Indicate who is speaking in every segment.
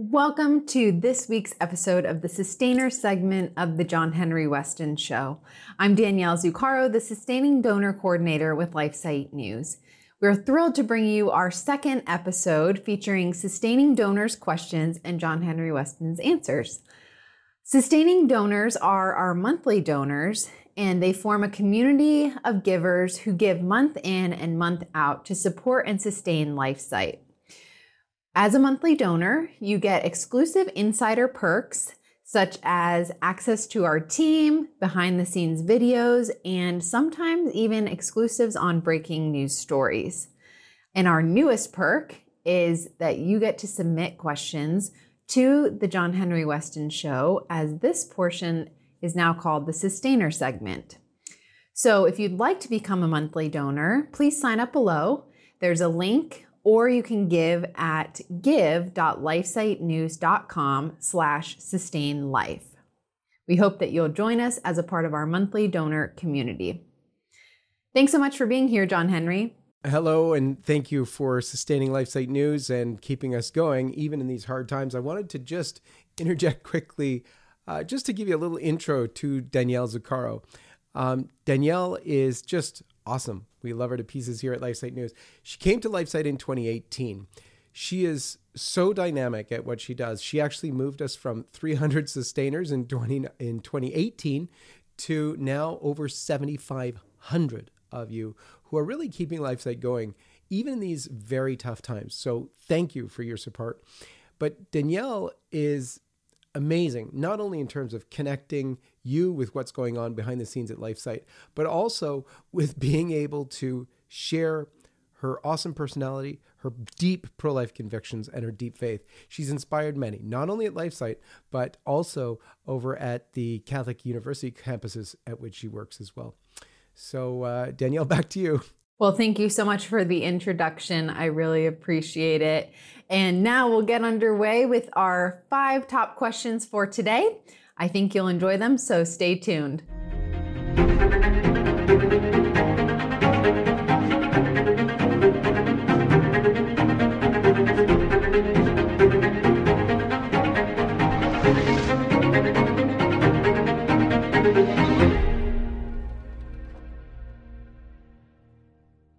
Speaker 1: Welcome to this week's episode of the Sustainer segment of the John Henry Westen Show. I'm Danielle Zuccaro, the Sustaining Donor Coordinator with LifeSite News. We're thrilled to bring you our second episode featuring sustaining donors' questions and John Henry Westen's answers. Sustaining donors are our monthly donors, and they form a community of givers who give month in and month out to support and sustain LifeSite. As a monthly donor, you get exclusive insider perks such as access to our team, behind the scenes videos, and sometimes even exclusives on breaking news stories. And our newest perk is that you get to submit questions to the John Henry Westen Show, as this portion is now called the Sustainer segment. So if you'd like to become a monthly donor, please sign up below. There's a link or you can give at give.lifesitenews.com slash sustain life. We hope that you'll join us as a part of our monthly donor community. Thanks so much for being here, John Henry.
Speaker 2: Hello, and thank you for sustaining LifeSite News and keeping us going even in these hard times. I wanted to just interject quickly, uh, just to give you a little intro to Danielle Zuccaro. Um, Danielle is just awesome. We love her to pieces here at LifeSite News. She came to LifeSite in 2018. She is so dynamic at what she does. She actually moved us from 300 sustainers in 20 in 2018 to now over 7,500 of you who are really keeping LifeSite going even in these very tough times. So thank you for your support. But Danielle is amazing, not only in terms of connecting you with what's going on behind the scenes at LifeSite, but also with being able to share her awesome personality, her deep pro life convictions, and her deep faith. She's inspired many, not only at LifeSite, but also over at the Catholic University campuses at which she works as well. So, uh, Danielle, back to you.
Speaker 1: Well, thank you so much for the introduction. I really appreciate it. And now we'll get underway with our five top questions for today. I think you'll enjoy them, so stay tuned.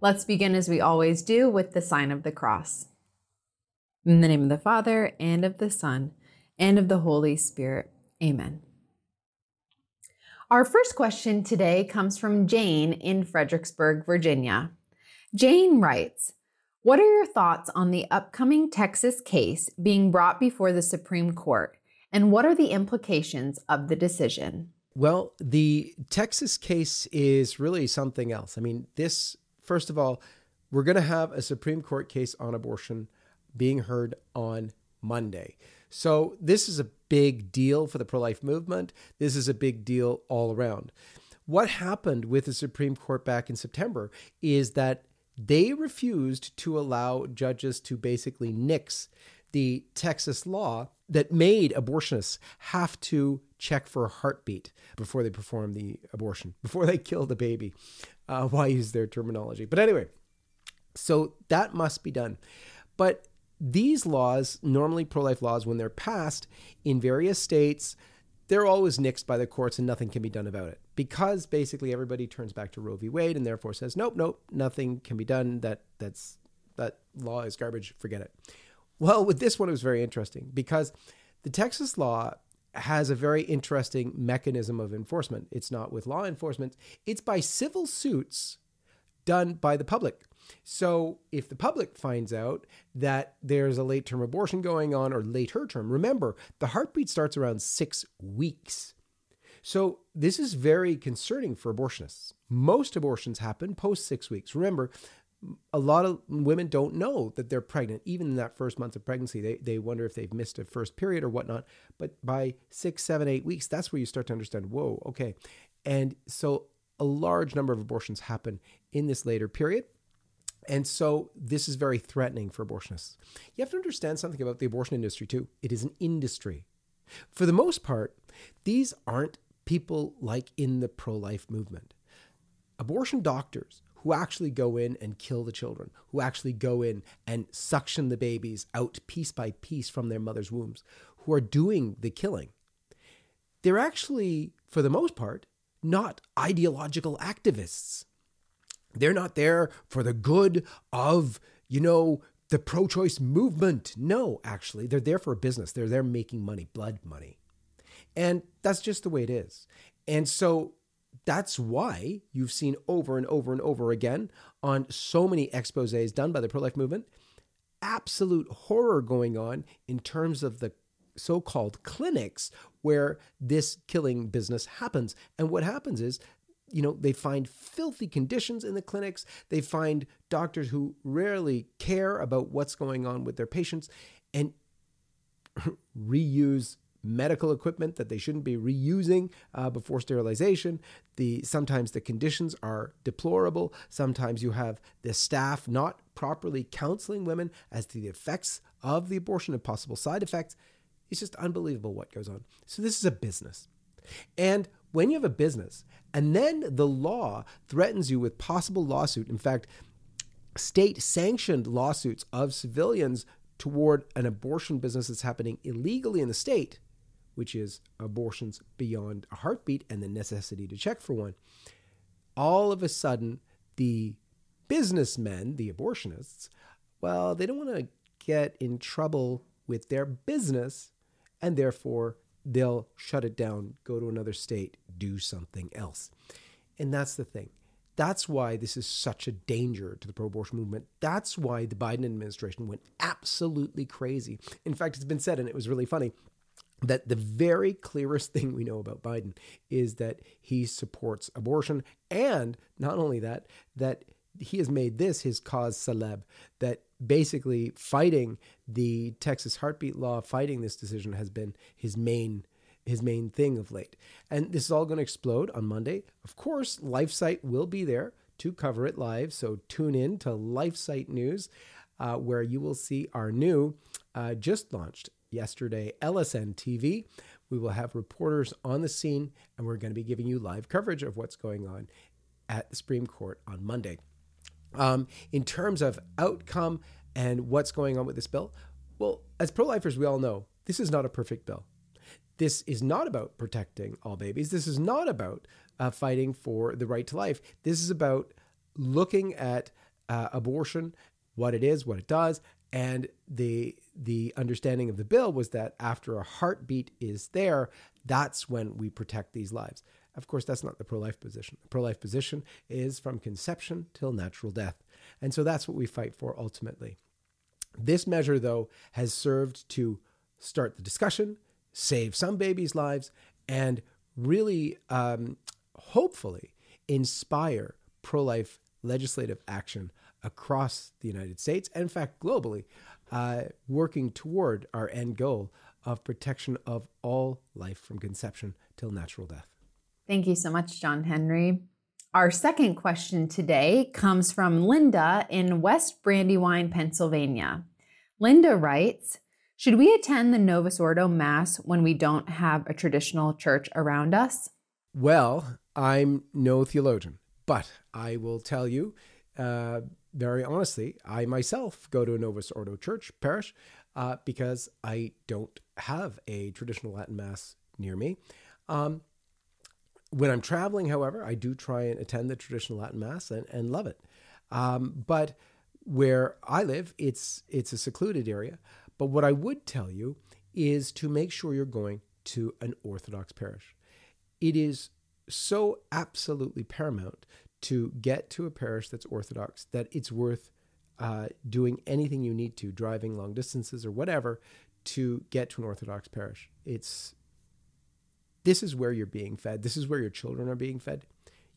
Speaker 1: Let's begin as we always do with the sign of the cross. In the name of the Father, and of the Son, and of the Holy Spirit. Amen. Our first question today comes from Jane in Fredericksburg, Virginia. Jane writes, What are your thoughts on the upcoming Texas case being brought before the Supreme Court, and what are the implications of the decision?
Speaker 2: Well, the Texas case is really something else. I mean, this, first of all, we're going to have a Supreme Court case on abortion being heard on Monday. So, this is a big deal for the pro life movement. This is a big deal all around. What happened with the Supreme Court back in September is that they refused to allow judges to basically nix the Texas law that made abortionists have to check for a heartbeat before they perform the abortion, before they kill the baby. Uh, why use their terminology? But anyway, so that must be done. But these laws, normally pro life laws, when they're passed in various states, they're always nixed by the courts and nothing can be done about it because basically everybody turns back to Roe v. Wade and therefore says, nope, nope, nothing can be done. That that's that law is garbage. Forget it. Well, with this one, it was very interesting because the Texas law has a very interesting mechanism of enforcement. It's not with law enforcement, it's by civil suits done by the public. So if the public finds out that there's a late term abortion going on or later term, remember the heartbeat starts around six weeks. So this is very concerning for abortionists. Most abortions happen post six weeks. Remember, a lot of women don't know that they're pregnant, even in that first month of pregnancy. They, they wonder if they've missed a first period or whatnot. But by six, seven, eight weeks, that's where you start to understand whoa, okay. And so a large number of abortions happen in this later period. And so this is very threatening for abortionists. You have to understand something about the abortion industry too. It is an industry. For the most part, these aren't people like in the pro life movement. Abortion doctors who actually go in and kill the children, who actually go in and suction the babies out piece by piece from their mother's wombs, who are doing the killing, they're actually, for the most part, not ideological activists. They're not there for the good of, you know, the pro choice movement. No, actually, they're there for a business. They're there making money, blood money. And that's just the way it is. And so that's why you've seen over and over and over again on so many exposes done by the pro life movement absolute horror going on in terms of the so called clinics where this killing business happens. And what happens is, you know, they find filthy conditions in the clinics. They find doctors who rarely care about what's going on with their patients and reuse medical equipment that they shouldn't be reusing uh, before sterilization. The sometimes the conditions are deplorable. Sometimes you have the staff not properly counseling women as to the effects of the abortion and possible side effects. It's just unbelievable what goes on. So this is a business. And when you have a business and then the law threatens you with possible lawsuit, in fact, state sanctioned lawsuits of civilians toward an abortion business that's happening illegally in the state, which is abortions beyond a heartbeat and the necessity to check for one, all of a sudden, the businessmen, the abortionists, well, they don't want to get in trouble with their business, and therefore they'll shut it down, go to another state, do something else. And that's the thing. That's why this is such a danger to the pro abortion movement. That's why the Biden administration went absolutely crazy. In fact, it's been said, and it was really funny, that the very clearest thing we know about Biden is that he supports abortion. And not only that, that he has made this his cause celeb, that basically fighting the Texas heartbeat law, fighting this decision has been his main his main thing of late. And this is all going to explode on Monday. Of course, LifeSite will be there to cover it live. So tune in to LifeSite News, uh, where you will see our new, uh, just launched yesterday, LSN TV. We will have reporters on the scene, and we're going to be giving you live coverage of what's going on at the Supreme Court on Monday. Um, in terms of outcome and what's going on with this bill, well, as pro lifers, we all know this is not a perfect bill. This is not about protecting all babies. This is not about uh, fighting for the right to life. This is about looking at uh, abortion, what it is, what it does, and the the understanding of the bill was that after a heartbeat is there, that's when we protect these lives. Of course, that's not the pro life position. The pro life position is from conception till natural death. And so that's what we fight for ultimately. This measure, though, has served to start the discussion, save some babies' lives, and really, um, hopefully, inspire pro life legislative action across the United States, and in fact, globally, uh, working toward our end goal of protection of all life from conception till natural death.
Speaker 1: Thank you so much, John Henry. Our second question today comes from Linda in West Brandywine, Pennsylvania. Linda writes Should we attend the Novus Ordo Mass when we don't have a traditional church around us?
Speaker 2: Well, I'm no theologian, but I will tell you uh, very honestly, I myself go to a Novus Ordo church parish uh, because I don't have a traditional Latin Mass near me. Um, when I'm traveling, however, I do try and attend the traditional Latin Mass and, and love it. Um, but where I live, it's it's a secluded area. But what I would tell you is to make sure you're going to an Orthodox parish. It is so absolutely paramount to get to a parish that's Orthodox that it's worth uh, doing anything you need to, driving long distances or whatever, to get to an Orthodox parish. It's this is where you're being fed. This is where your children are being fed.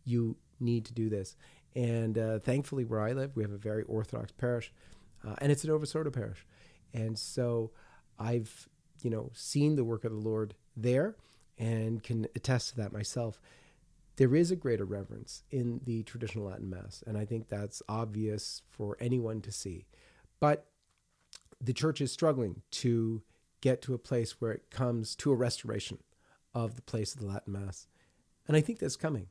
Speaker 2: You need to do this. And uh, thankfully, where I live, we have a very Orthodox parish, uh, and it's an Ordo parish. And so I've, you know, seen the work of the Lord there and can attest to that myself. There is a greater reverence in the traditional Latin Mass, and I think that's obvious for anyone to see. But the church is struggling to get to a place where it comes to a restoration of the place of the Latin Mass. And I think that's coming.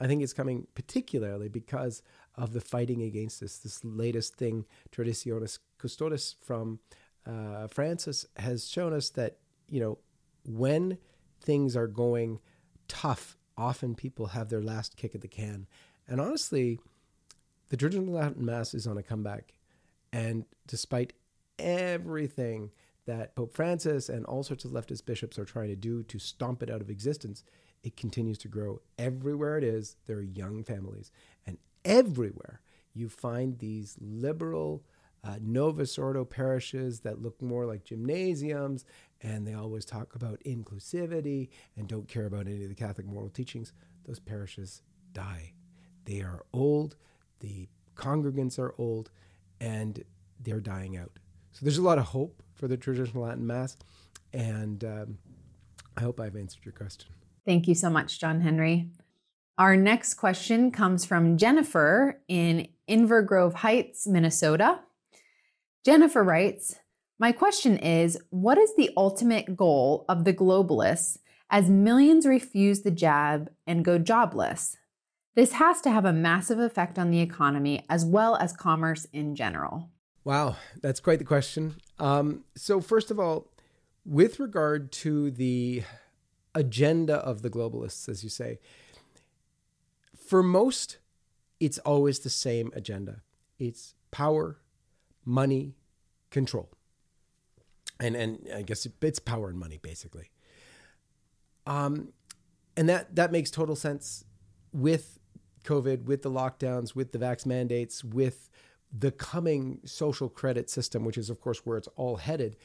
Speaker 2: I think it's coming particularly because of the fighting against this. This latest thing, Traditionis Custodes from uh, Francis, has shown us that, you know, when things are going tough, often people have their last kick at the can. And honestly, the traditional Latin Mass is on a comeback. And despite everything that Pope Francis and all sorts of leftist bishops are trying to do to stomp it out of existence, it continues to grow. Everywhere it is, there are young families. And everywhere you find these liberal, uh, Novus Ordo parishes that look more like gymnasiums, and they always talk about inclusivity and don't care about any of the Catholic moral teachings. Those parishes die. They are old, the congregants are old, and they're dying out. So there's a lot of hope for the traditional Latin Mass, and um, I hope I've answered your question.
Speaker 1: Thank you so much, John Henry. Our next question comes from Jennifer in Inver Grove Heights, Minnesota. Jennifer writes, My question is What is the ultimate goal of the globalists as millions refuse the jab and go jobless? This has to have a massive effect on the economy as well as commerce in general.
Speaker 2: Wow, that's quite the question. Um, so, first of all, with regard to the agenda of the globalists, as you say, for most, it's always the same agenda it's power, money, control. And, and I guess it's power and money, basically. Um, and that, that makes total sense with COVID, with the lockdowns, with the vax mandates, with the coming social credit system, which is, of course, where it's all headed,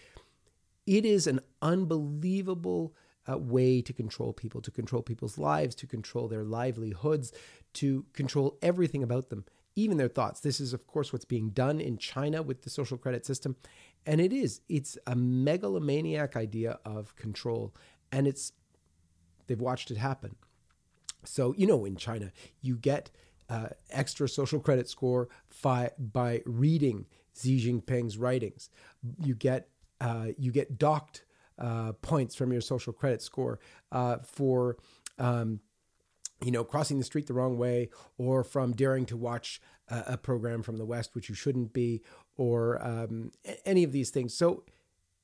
Speaker 2: it is an unbelievable uh, way to control people, to control people's lives, to control their livelihoods, to control everything about them, even their thoughts. This is, of course, what's being done in China with the social credit system. And it is, it's a megalomaniac idea of control. And it's, they've watched it happen. So, you know, in China, you get uh, extra social credit score fi- by reading Xi Jinping's writings. You get uh, you get docked uh, points from your social credit score uh, for. Um, you know, crossing the street the wrong way, or from daring to watch a, a program from the West, which you shouldn't be, or um, any of these things. So,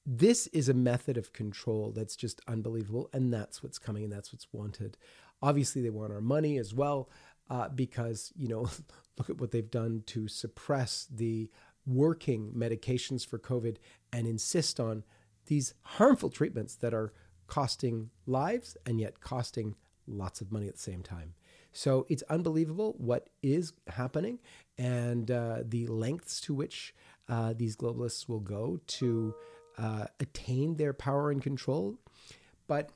Speaker 2: this is a method of control that's just unbelievable, and that's what's coming, and that's what's wanted. Obviously, they want our money as well uh, because, you know, look at what they've done to suppress the working medications for COVID and insist on these harmful treatments that are costing lives and yet costing lots of money at the same time. So it's unbelievable what is happening and uh, the lengths to which uh, these globalists will go to uh, attain their power and control. But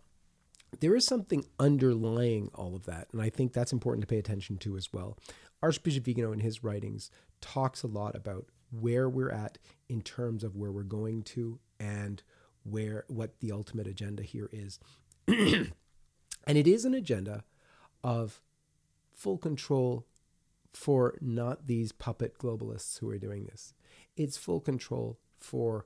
Speaker 2: there is something underlying all of that. And I think that's important to pay attention to as well. Archbishop Vigano, in his writings, talks a lot about where we're at in terms of where we're going to and where what the ultimate agenda here is. and it is an agenda of full control for not these puppet globalists who are doing this. It's full control for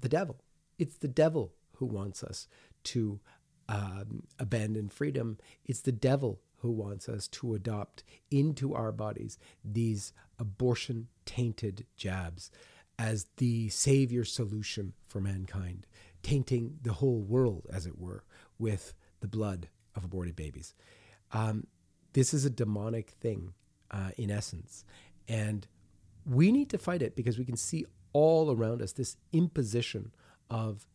Speaker 2: the devil. It's the devil who wants us to um, abandon freedom. It's the devil who wants us to adopt into our bodies these abortion tainted jabs as the savior solution for mankind, tainting the whole world, as it were, with the blood of aborted babies. Um, this is a demonic thing uh, in essence. And we need to fight it because we can see all around us this imposition of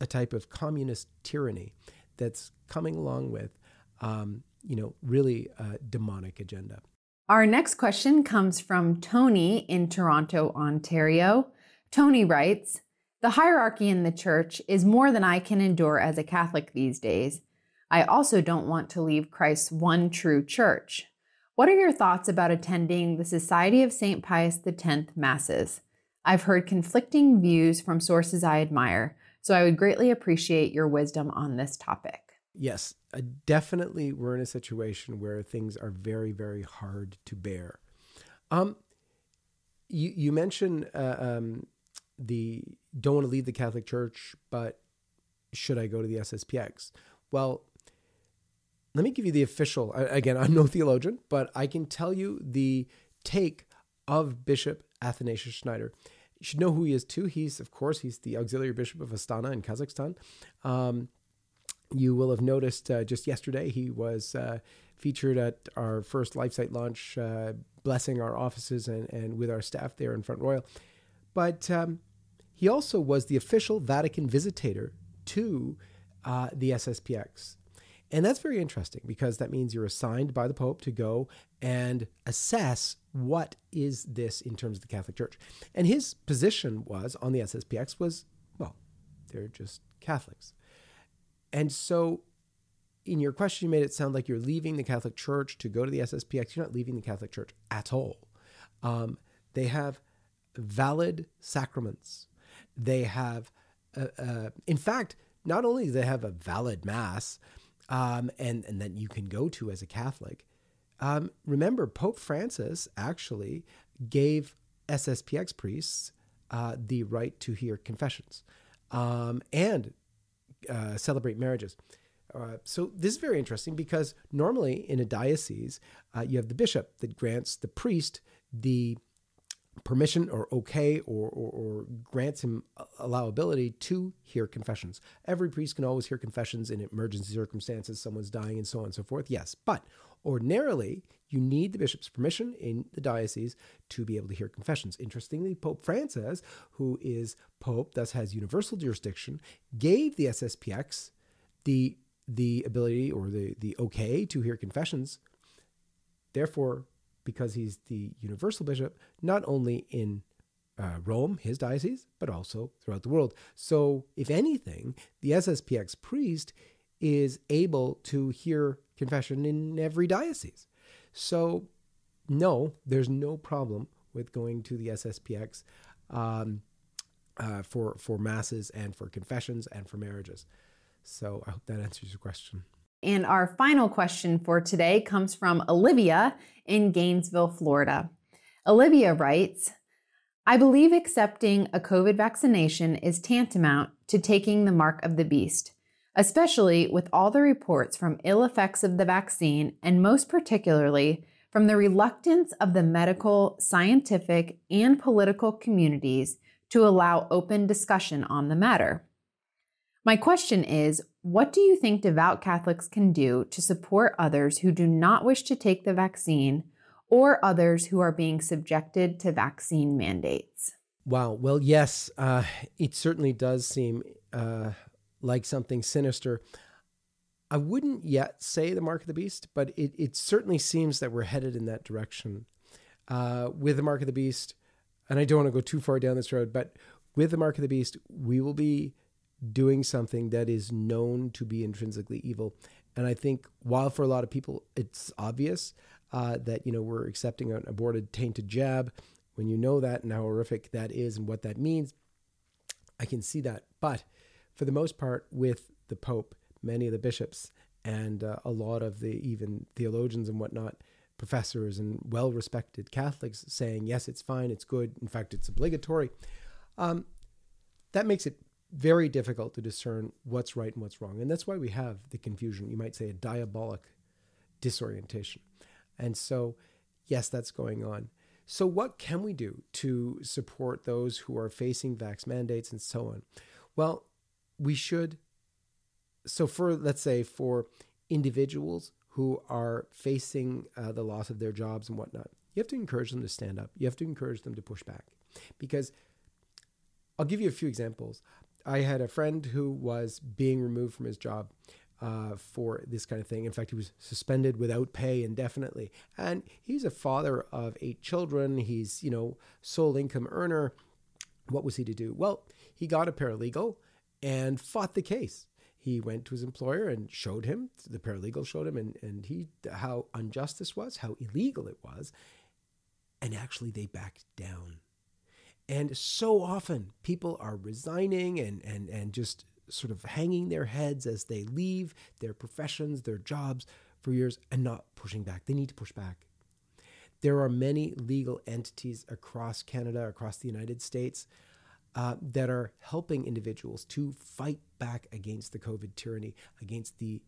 Speaker 2: a type of communist tyranny that's coming along with, um, you know, really a demonic agenda.
Speaker 1: Our next question comes from Tony in Toronto, Ontario. Tony writes The hierarchy in the church is more than I can endure as a Catholic these days. I also don't want to leave Christ's one true church. What are your thoughts about attending the Society of St. Pius X masses? I've heard conflicting views from sources I admire, so I would greatly appreciate your wisdom on this topic.
Speaker 2: Yes, definitely we're in a situation where things are very, very hard to bear. Um, you, you mentioned uh, um, the don't want to leave the Catholic Church, but should I go to the SSPX? Well, let me give you the official. Again, I'm no theologian, but I can tell you the take of Bishop Athanasius Schneider. You should know who he is too. He's, of course, he's the auxiliary bishop of Astana in Kazakhstan. Um, you will have noticed uh, just yesterday he was uh, featured at our first LifeSite launch, uh, blessing our offices and, and with our staff there in Front Royal. But um, he also was the official Vatican visitator to uh, the SSPX. And that's very interesting because that means you're assigned by the Pope to go and assess what is this in terms of the Catholic Church. And his position was on the SSPX was, well, they're just Catholics. And so in your question, you made it sound like you're leaving the Catholic Church to go to the SSPX. You're not leaving the Catholic Church at all. Um, they have valid sacraments. They have, uh, uh, in fact, not only do they have a valid mass, um, and and that you can go to as a Catholic. Um, remember, Pope Francis actually gave SSPX priests uh, the right to hear confessions um, and uh, celebrate marriages. Uh, so this is very interesting because normally in a diocese, uh, you have the bishop that grants the priest the permission or okay or, or, or, grants him allowability to hear confessions. Every priest can always hear confessions in emergency circumstances, someone's dying, and so on and so forth. Yes, but ordinarily, you need the bishop's permission in the diocese to be able to hear confessions. Interestingly, Pope Francis, who is pope, thus has universal jurisdiction, gave the SSPX the the ability or the the okay to hear confessions. Therefore, because he's the universal bishop, not only in uh, Rome, his diocese, but also throughout the world. So, if anything, the SSPX priest is able to hear confession in every diocese. So, no, there's no problem with going to the SSPX um, uh, for for masses and for confessions and for marriages. So, I hope that answers your question.
Speaker 1: And our final question for today comes from Olivia in Gainesville, Florida. Olivia writes, I believe accepting a COVID vaccination is tantamount to taking the mark of the beast, especially with all the reports from ill effects of the vaccine, and most particularly from the reluctance of the medical, scientific, and political communities to allow open discussion on the matter. My question is what do you think devout Catholics can do to support others who do not wish to take the vaccine or others who are being subjected to vaccine mandates?
Speaker 2: Wow. Well, yes, uh, it certainly does seem uh, like something sinister. I wouldn't yet say the mark of the beast, but it, it certainly seems that we're headed in that direction. Uh, with the mark of the beast, and I don't want to go too far down this road, but with the mark of the beast, we will be doing something that is known to be intrinsically evil. And I think while for a lot of people it's obvious uh, that you know we're accepting an aborted tainted jab, when you know that and how horrific that is and what that means, I can see that. But for the most part, with the Pope, many of the bishops, and uh, a lot of the even theologians and whatnot, professors and well-respected Catholics saying yes, it's fine, it's good. In fact, it's obligatory. Um, that makes it very difficult to discern what's right and what's wrong. And that's why we have the confusion, you might say a diabolic disorientation. And so, yes, that's going on. So, what can we do to support those who are facing vax mandates and so on? Well, we should. So, for let's say, for individuals who are facing uh, the loss of their jobs and whatnot, you have to encourage them to stand up. You have to encourage them to push back. Because I'll give you a few examples. I had a friend who was being removed from his job uh, for this kind of thing. In fact, he was suspended without pay indefinitely. And he's a father of eight children. He's, you know, sole income earner. What was he to do? Well, he got a paralegal and fought the case. He went to his employer and showed him, the paralegal showed him, and, and he how unjust this was, how illegal it was. And actually, they backed down and so often people are resigning and, and, and just sort of hanging their heads as they leave their professions, their jobs for years and not pushing back. They need to push back. There are many legal entities across Canada, across the United States, uh, that are helping individuals to fight back against the COVID tyranny, against the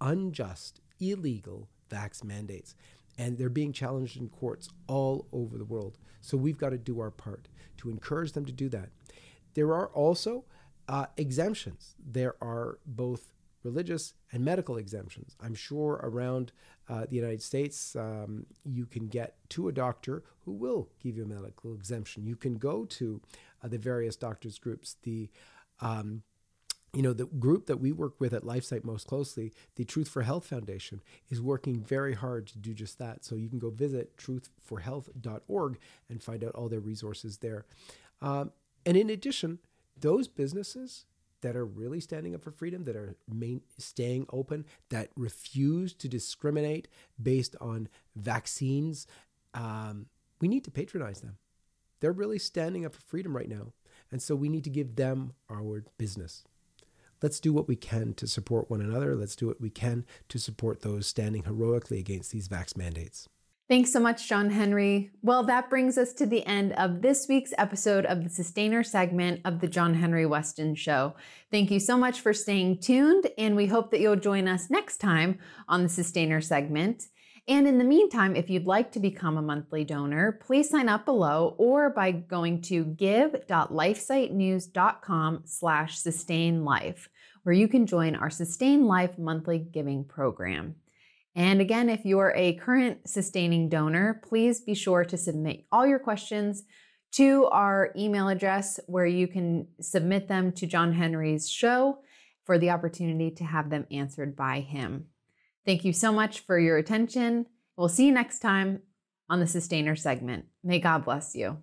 Speaker 2: unjust, illegal vax mandates. And they're being challenged in courts all over the world. So we've got to do our part to encourage them to do that. There are also uh, exemptions. There are both religious and medical exemptions. I'm sure around uh, the United States, um, you can get to a doctor who will give you a medical exemption. You can go to uh, the various doctors groups. The um, you know, the group that we work with at LifeSite most closely, the Truth for Health Foundation, is working very hard to do just that. So you can go visit truthforhealth.org and find out all their resources there. Um, and in addition, those businesses that are really standing up for freedom, that are main, staying open, that refuse to discriminate based on vaccines, um, we need to patronize them. They're really standing up for freedom right now. And so we need to give them our business. Let's do what we can to support one another. Let's do what we can to support those standing heroically against these vax mandates.
Speaker 1: Thanks so much, John Henry. Well, that brings us to the end of this week's episode of the Sustainer segment of the John Henry Westen Show. Thank you so much for staying tuned, and we hope that you'll join us next time on the Sustainer segment. And in the meantime, if you'd like to become a monthly donor, please sign up below or by going to give.lifesitenews.com slash sustainlife, where you can join our Sustain Life monthly giving program. And again, if you're a current sustaining donor, please be sure to submit all your questions to our email address where you can submit them to John Henry's show for the opportunity to have them answered by him. Thank you so much for your attention. We'll see you next time on the Sustainer segment. May God bless you.